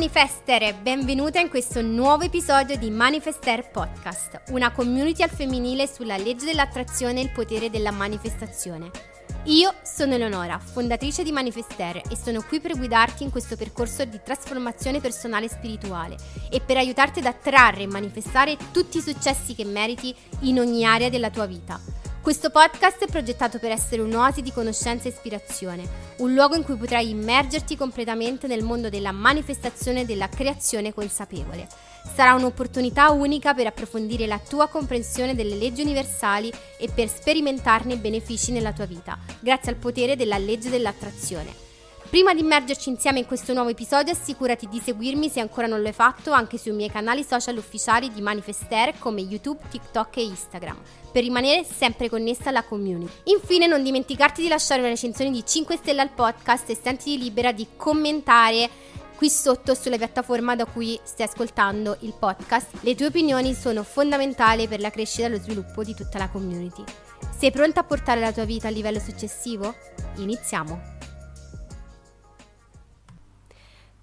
Manifester, benvenuta in questo nuovo episodio di Manifester Podcast, una community al femminile sulla legge dell'attrazione e il potere della manifestazione. Io sono Eleonora, fondatrice di Manifester e sono qui per guidarti in questo percorso di trasformazione personale e spirituale e per aiutarti ad attrarre e manifestare tutti i successi che meriti in ogni area della tua vita. Questo podcast è progettato per essere un'oasi di conoscenza e ispirazione, un luogo in cui potrai immergerti completamente nel mondo della manifestazione e della creazione consapevole. Sarà un'opportunità unica per approfondire la tua comprensione delle leggi universali e per sperimentarne i benefici nella tua vita, grazie al potere della legge dell'attrazione. Prima di immergerci insieme in questo nuovo episodio, assicurati di seguirmi se ancora non lo hai fatto anche sui miei canali social ufficiali di Manifester come YouTube, TikTok e Instagram, per rimanere sempre connessa alla community. Infine, non dimenticarti di lasciare una recensione di 5 stelle al podcast e sentiti libera di commentare qui sotto sulla piattaforma da cui stai ascoltando il podcast. Le tue opinioni sono fondamentali per la crescita e lo sviluppo di tutta la community. Sei pronta a portare la tua vita al livello successivo? Iniziamo!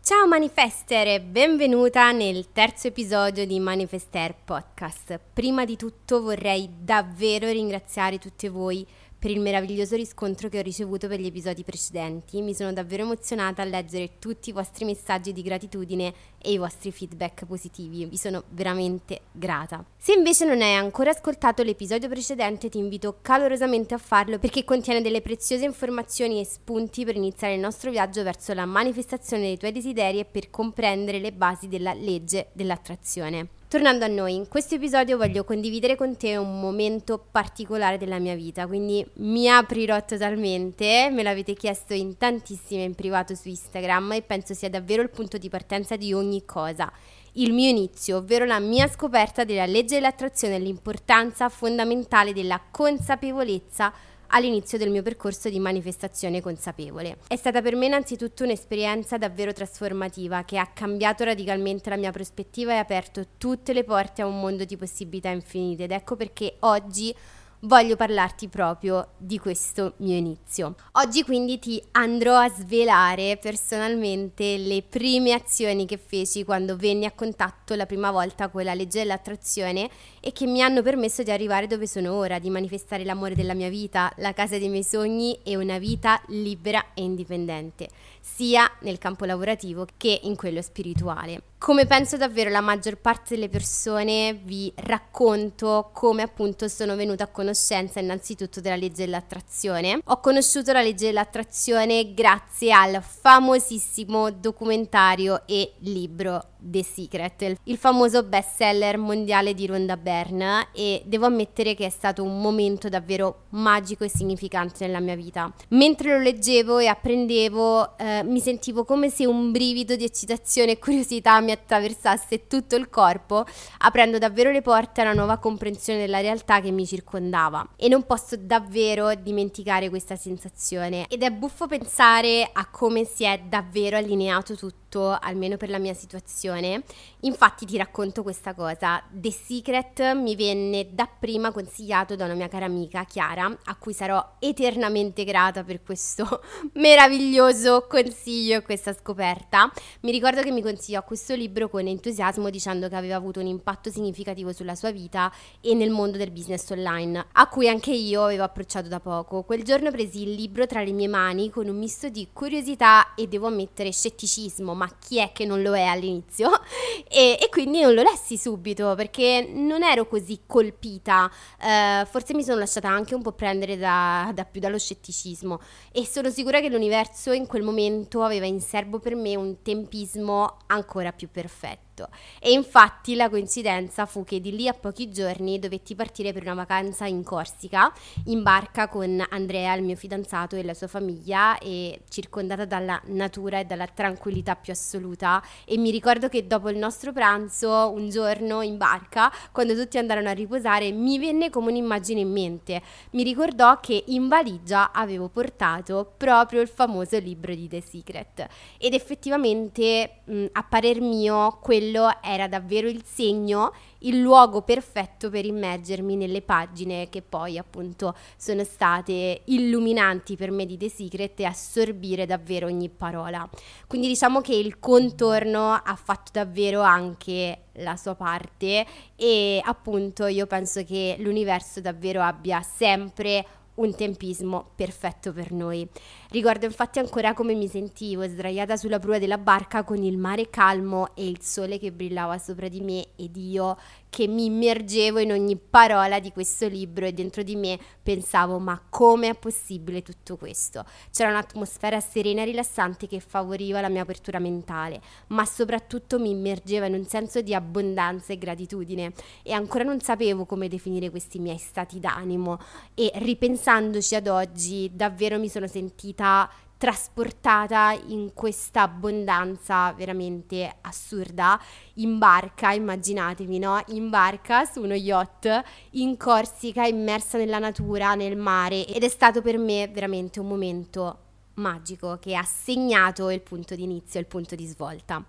Ciao Manifester, benvenuta nel terzo episodio di Manifester Podcast. Prima di tutto vorrei davvero ringraziare tutte voi per il meraviglioso riscontro che ho ricevuto per gli episodi precedenti. Mi sono davvero emozionata a leggere tutti i vostri messaggi di gratitudine e i vostri feedback positivi. Vi sono veramente grata. Se invece non hai ancora ascoltato l'episodio precedente, ti invito calorosamente a farlo perché contiene delle preziose informazioni e spunti per iniziare il nostro viaggio verso la manifestazione dei tuoi desideri e per comprendere le basi della legge dell'attrazione. Tornando a noi, in questo episodio voglio condividere con te un momento particolare della mia vita, quindi mi aprirò totalmente, me l'avete chiesto in tantissime in privato su Instagram e penso sia davvero il punto di partenza di ogni cosa. Il mio inizio, ovvero la mia scoperta della legge dell'attrazione e l'importanza fondamentale della consapevolezza all'inizio del mio percorso di manifestazione consapevole. È stata per me innanzitutto un'esperienza davvero trasformativa che ha cambiato radicalmente la mia prospettiva e aperto tutte le porte a un mondo di possibilità infinite ed ecco perché oggi voglio parlarti proprio di questo mio inizio. Oggi quindi ti andrò a svelare personalmente le prime azioni che feci quando venni a contatto la prima volta con la legge dell'attrazione e che mi hanno permesso di arrivare dove sono ora, di manifestare l'amore della mia vita, la casa dei miei sogni e una vita libera e indipendente, sia nel campo lavorativo che in quello spirituale. Come penso davvero la maggior parte delle persone vi racconto come appunto sono venuta a conoscenza innanzitutto della legge dell'attrazione. Ho conosciuto la legge dell'attrazione grazie al famosissimo documentario e libro The Secret, il famoso bestseller mondiale di Rhonda Byrne e devo ammettere che è stato un momento davvero magico e significante nella mia vita. Mentre lo leggevo e apprendevo eh, mi sentivo come se un brivido di eccitazione e curiosità mi attraversasse tutto il corpo, aprendo davvero le porte a una nuova comprensione della realtà che mi circondava. E non posso davvero dimenticare questa sensazione ed è buffo pensare a come si è davvero allineato tutto tutto, almeno per la mia situazione. Infatti ti racconto questa cosa. The Secret mi venne dapprima consigliato da una mia cara amica Chiara, a cui sarò eternamente grata per questo meraviglioso consiglio e questa scoperta. Mi ricordo che mi consigliò questo libro con entusiasmo dicendo che aveva avuto un impatto significativo sulla sua vita e nel mondo del business online, a cui anche io avevo approcciato da poco. Quel giorno presi il libro tra le mie mani con un misto di curiosità e devo ammettere scetticismo, ma chi è che non lo è all'inizio? E, e quindi non lo lessi subito perché non ero così colpita, uh, forse mi sono lasciata anche un po' prendere da, da più dallo scetticismo. E sono sicura che l'universo in quel momento aveva in serbo per me un tempismo ancora più perfetto tutto. E infatti la coincidenza fu che di lì a pochi giorni dovetti partire per una vacanza in Corsica in barca con Andrea, il mio fidanzato e la sua famiglia e circondata dalla natura e dalla tranquillità più assoluta e mi ricordo che dopo il nostro pranzo un giorno in barca quando tutti andarono a riposare mi venne come un'immagine in mente. Mi ricordò che in valigia avevo portato proprio il famoso libro di The Secret ed effettivamente mh, a parer mio quello quello era davvero il segno, il luogo perfetto per immergermi nelle pagine che poi appunto sono state illuminanti per me di The Secret e assorbire davvero ogni parola. Quindi diciamo che il contorno ha fatto davvero anche la sua parte e appunto io penso che l'universo davvero abbia sempre un tempismo perfetto per noi. Ricordo infatti ancora come mi sentivo sdraiata sulla prua della barca con il mare calmo e il sole che brillava sopra di me ed io che mi immergevo in ogni parola di questo libro e dentro di me pensavo ma come è possibile tutto questo? C'era un'atmosfera serena e rilassante che favoriva la mia apertura mentale, ma soprattutto mi immergeva in un senso di abbondanza e gratitudine e ancora non sapevo come definire questi miei stati d'animo e ripensandoci ad oggi davvero mi sono sentita trasportata in questa abbondanza veramente assurda in barca, immaginatevi, no? In barca su uno yacht in Corsica, immersa nella natura, nel mare ed è stato per me veramente un momento magico che ha segnato il punto di inizio, il punto di svolta.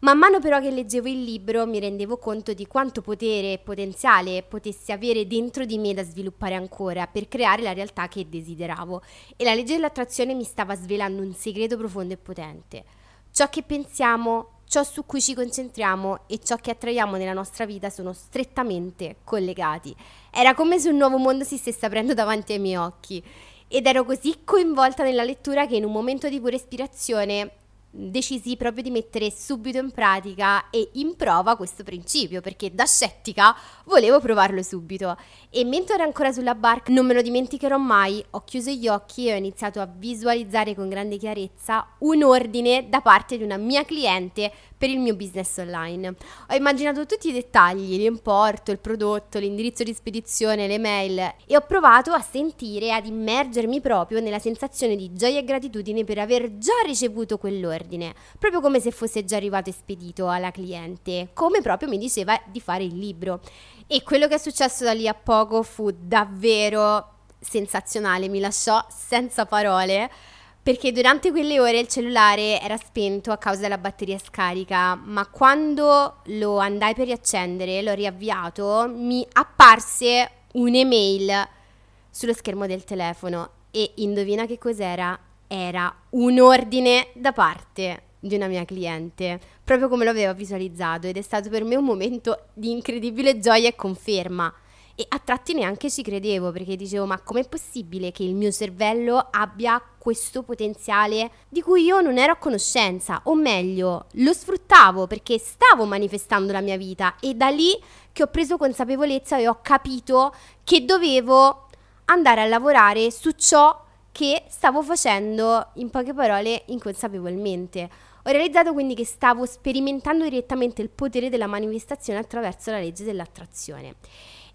Man mano però che leggevo il libro mi rendevo conto di quanto potere e potenziale potessi avere dentro di me da sviluppare ancora per creare la realtà che desideravo e la legge dell'attrazione mi stava svelando un segreto profondo e potente. Ciò che pensiamo, ciò su cui ci concentriamo e ciò che attraiamo nella nostra vita sono strettamente collegati. Era come se un nuovo mondo si stesse aprendo davanti ai miei occhi ed ero così coinvolta nella lettura che in un momento di pura ispirazione decisi proprio di mettere subito in pratica e in prova questo principio, perché da scettica volevo provarlo subito. E mentre ero ancora sulla barca, non me lo dimenticherò mai, ho chiuso gli occhi e ho iniziato a visualizzare con grande chiarezza un ordine da parte di una mia cliente per il mio business online. Ho immaginato tutti i dettagli, l'importo, il prodotto, l'indirizzo di spedizione, le mail e ho provato a sentire, ad immergermi proprio nella sensazione di gioia e gratitudine per aver già ricevuto quell'ordine, proprio come se fosse già arrivato e spedito alla cliente, come proprio mi diceva di fare il libro. E quello che è successo da lì a poco fu davvero sensazionale, mi lasciò senza parole perché durante quelle ore il cellulare era spento a causa della batteria scarica, ma quando lo andai per riaccendere, l'ho riavviato, mi apparse un'email sullo schermo del telefono e indovina che cos'era? Era un ordine da parte di una mia cliente, proprio come lo avevo visualizzato ed è stato per me un momento di incredibile gioia e conferma. E a tratti neanche ci credevo perché dicevo ma com'è possibile che il mio cervello abbia questo potenziale di cui io non ero a conoscenza o meglio lo sfruttavo perché stavo manifestando la mia vita e da lì che ho preso consapevolezza e ho capito che dovevo andare a lavorare su ciò che stavo facendo in poche parole inconsapevolmente. Ho realizzato quindi che stavo sperimentando direttamente il potere della manifestazione attraverso la legge dell'attrazione.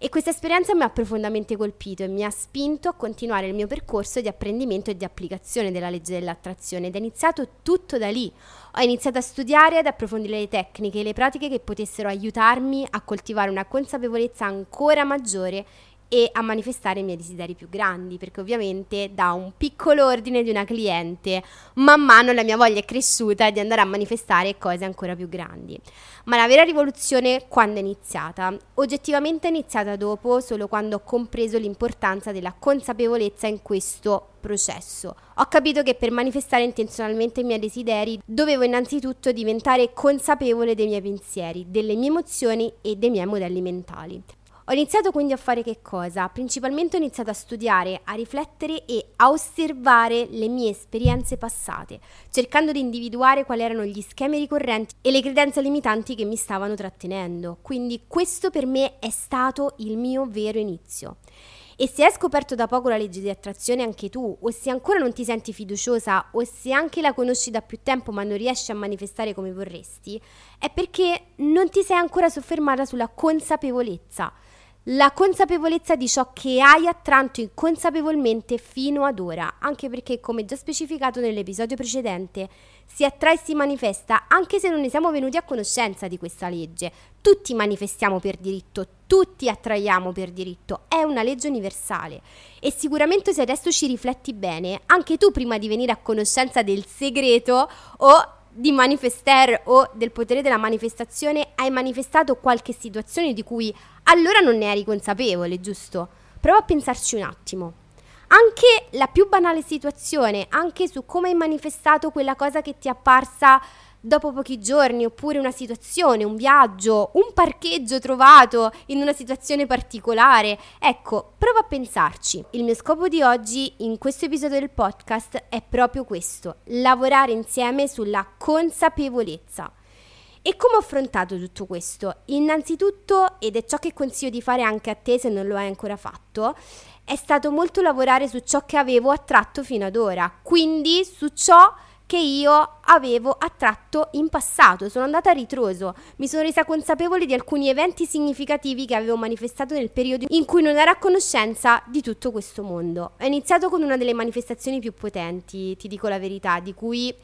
E questa esperienza mi ha profondamente colpito e mi ha spinto a continuare il mio percorso di apprendimento e di applicazione della legge dell'attrazione ed è iniziato tutto da lì. Ho iniziato a studiare ed approfondire le tecniche e le pratiche che potessero aiutarmi a coltivare una consapevolezza ancora maggiore e a manifestare i miei desideri più grandi, perché ovviamente da un piccolo ordine di una cliente, man mano la mia voglia è cresciuta di andare a manifestare cose ancora più grandi. Ma la vera rivoluzione quando è iniziata? Oggettivamente è iniziata dopo, solo quando ho compreso l'importanza della consapevolezza in questo processo. Ho capito che per manifestare intenzionalmente i miei desideri dovevo innanzitutto diventare consapevole dei miei pensieri, delle mie emozioni e dei miei modelli mentali. Ho iniziato quindi a fare che cosa? Principalmente ho iniziato a studiare, a riflettere e a osservare le mie esperienze passate, cercando di individuare quali erano gli schemi ricorrenti e le credenze limitanti che mi stavano trattenendo. Quindi questo per me è stato il mio vero inizio. E se hai scoperto da poco la legge di attrazione anche tu, o se ancora non ti senti fiduciosa, o se anche la conosci da più tempo ma non riesci a manifestare come vorresti, è perché non ti sei ancora soffermata sulla consapevolezza la consapevolezza di ciò che hai attratto inconsapevolmente fino ad ora, anche perché come già specificato nell'episodio precedente, si attrae e si manifesta anche se non ne siamo venuti a conoscenza di questa legge. Tutti manifestiamo per diritto, tutti attraiamo per diritto, è una legge universale. E sicuramente se adesso ci rifletti bene, anche tu prima di venire a conoscenza del segreto o di manifestare o del potere della manifestazione hai manifestato qualche situazione di cui allora non ne eri consapevole, giusto? Prova a pensarci un attimo. Anche la più banale situazione, anche su come hai manifestato quella cosa che ti è apparsa dopo pochi giorni, oppure una situazione, un viaggio, un parcheggio trovato in una situazione particolare. Ecco, prova a pensarci. Il mio scopo di oggi in questo episodio del podcast è proprio questo, lavorare insieme sulla consapevolezza. E come ho affrontato tutto questo? Innanzitutto, ed è ciò che consiglio di fare anche a te se non lo hai ancora fatto, è stato molto lavorare su ciò che avevo attratto fino ad ora, quindi su ciò che io avevo attratto in passato, sono andata a ritroso, mi sono resa consapevole di alcuni eventi significativi che avevo manifestato nel periodo in cui non ero a conoscenza di tutto questo mondo. Ho iniziato con una delle manifestazioni più potenti, ti dico la verità, di cui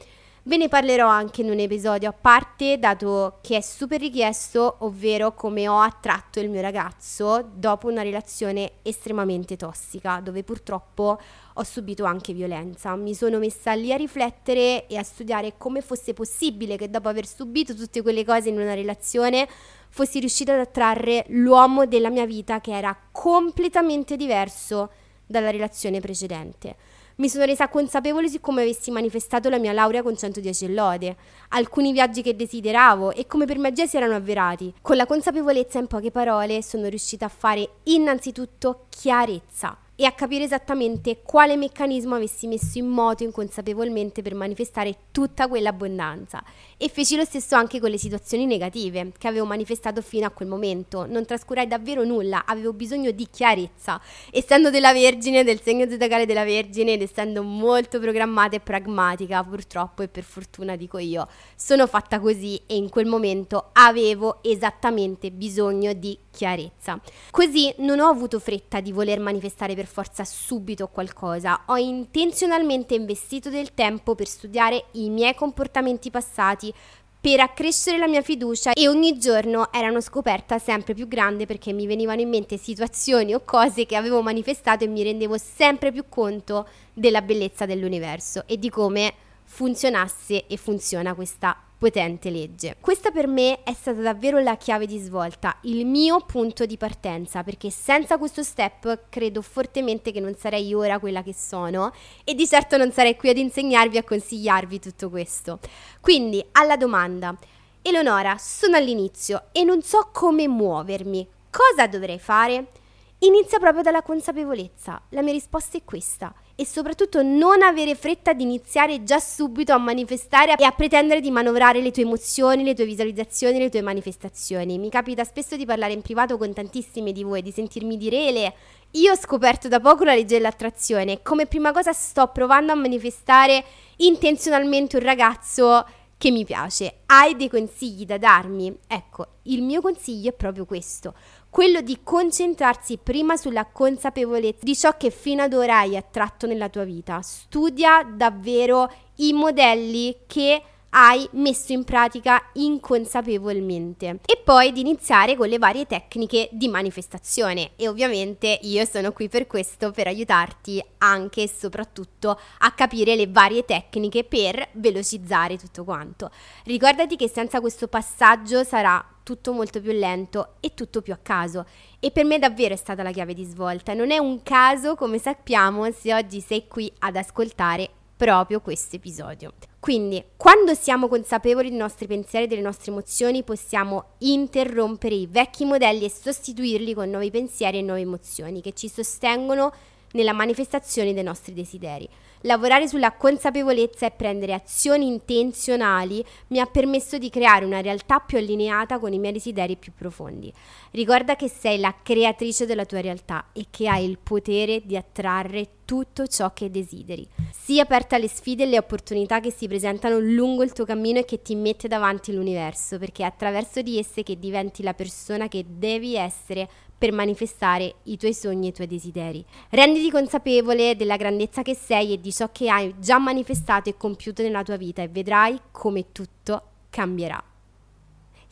Ve ne parlerò anche in un episodio a parte, dato che è super richiesto, ovvero come ho attratto il mio ragazzo dopo una relazione estremamente tossica, dove purtroppo ho subito anche violenza. Mi sono messa lì a riflettere e a studiare come fosse possibile che dopo aver subito tutte quelle cose in una relazione fossi riuscita ad attrarre l'uomo della mia vita che era completamente diverso dalla relazione precedente. Mi sono resa consapevole su come avessi manifestato la mia laurea con 110 lode, alcuni viaggi che desideravo e come per magia si erano avverati. Con la consapevolezza, in poche parole, sono riuscita a fare innanzitutto chiarezza e a capire esattamente quale meccanismo avessi messo in moto inconsapevolmente per manifestare tutta quell'abbondanza. E feci lo stesso anche con le situazioni negative che avevo manifestato fino a quel momento. Non trascurai davvero nulla, avevo bisogno di chiarezza. Essendo della Vergine, del segno zodiacale della Vergine ed essendo molto programmata e pragmatica, purtroppo e per fortuna dico io, sono fatta così e in quel momento avevo esattamente bisogno di chiarezza. Così non ho avuto fretta di voler manifestare per forza subito qualcosa, ho intenzionalmente investito del tempo per studiare i miei comportamenti passati, per accrescere la mia fiducia e ogni giorno era una scoperta sempre più grande perché mi venivano in mente situazioni o cose che avevo manifestato e mi rendevo sempre più conto della bellezza dell'universo e di come funzionasse e funziona questa potente legge. Questa per me è stata davvero la chiave di svolta, il mio punto di partenza, perché senza questo step credo fortemente che non sarei ora quella che sono e di certo non sarei qui ad insegnarvi a consigliarvi tutto questo. Quindi, alla domanda, Eleonora, sono all'inizio e non so come muovermi, cosa dovrei fare? Inizia proprio dalla consapevolezza. La mia risposta è questa e soprattutto non avere fretta di iniziare già subito a manifestare e a pretendere di manovrare le tue emozioni, le tue visualizzazioni, le tue manifestazioni. Mi capita spesso di parlare in privato con tantissime di voi, di sentirmi dire Ele, io ho scoperto da poco la legge dell'attrazione, come prima cosa sto provando a manifestare intenzionalmente un ragazzo che mi piace. Hai dei consigli da darmi? Ecco, il mio consiglio è proprio questo quello di concentrarsi prima sulla consapevolezza di ciò che fino ad ora hai attratto nella tua vita. Studia davvero i modelli che hai messo in pratica inconsapevolmente e poi di iniziare con le varie tecniche di manifestazione e ovviamente io sono qui per questo per aiutarti anche e soprattutto a capire le varie tecniche per velocizzare tutto quanto. Ricordati che senza questo passaggio sarà tutto molto più lento e tutto più a caso. E per me davvero è stata la chiave di svolta. Non è un caso, come sappiamo, se oggi sei qui ad ascoltare proprio questo episodio. Quindi, quando siamo consapevoli dei nostri pensieri e delle nostre emozioni, possiamo interrompere i vecchi modelli e sostituirli con nuovi pensieri e nuove emozioni che ci sostengono nella manifestazione dei nostri desideri. Lavorare sulla consapevolezza e prendere azioni intenzionali mi ha permesso di creare una realtà più allineata con i miei desideri più profondi. Ricorda che sei la creatrice della tua realtà e che hai il potere di attrarre tutto ciò che desideri. Sii aperta alle sfide e alle opportunità che si presentano lungo il tuo cammino e che ti mette davanti l'universo, perché è attraverso di esse che diventi la persona che devi essere per manifestare i tuoi sogni e i tuoi desideri. Renditi consapevole della grandezza che sei e di ciò che hai già manifestato e compiuto nella tua vita e vedrai come tutto cambierà.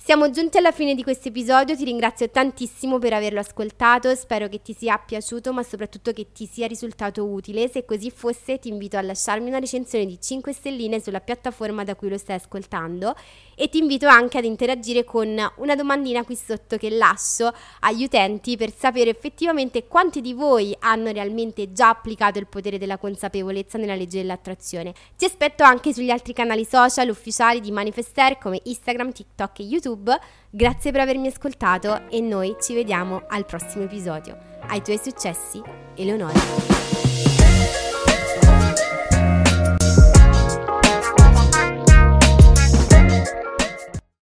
Siamo giunti alla fine di questo episodio, ti ringrazio tantissimo per averlo ascoltato, spero che ti sia piaciuto ma soprattutto che ti sia risultato utile, se così fosse ti invito a lasciarmi una recensione di 5 stelline sulla piattaforma da cui lo stai ascoltando e ti invito anche ad interagire con una domandina qui sotto che lascio agli utenti per sapere effettivamente quanti di voi hanno realmente già applicato il potere della consapevolezza nella legge dell'attrazione. Ti aspetto anche sugli altri canali social ufficiali di Manifester come Instagram, TikTok e YouTube. Grazie per avermi ascoltato e noi ci vediamo al prossimo episodio. Ai tuoi successi, Eleonora.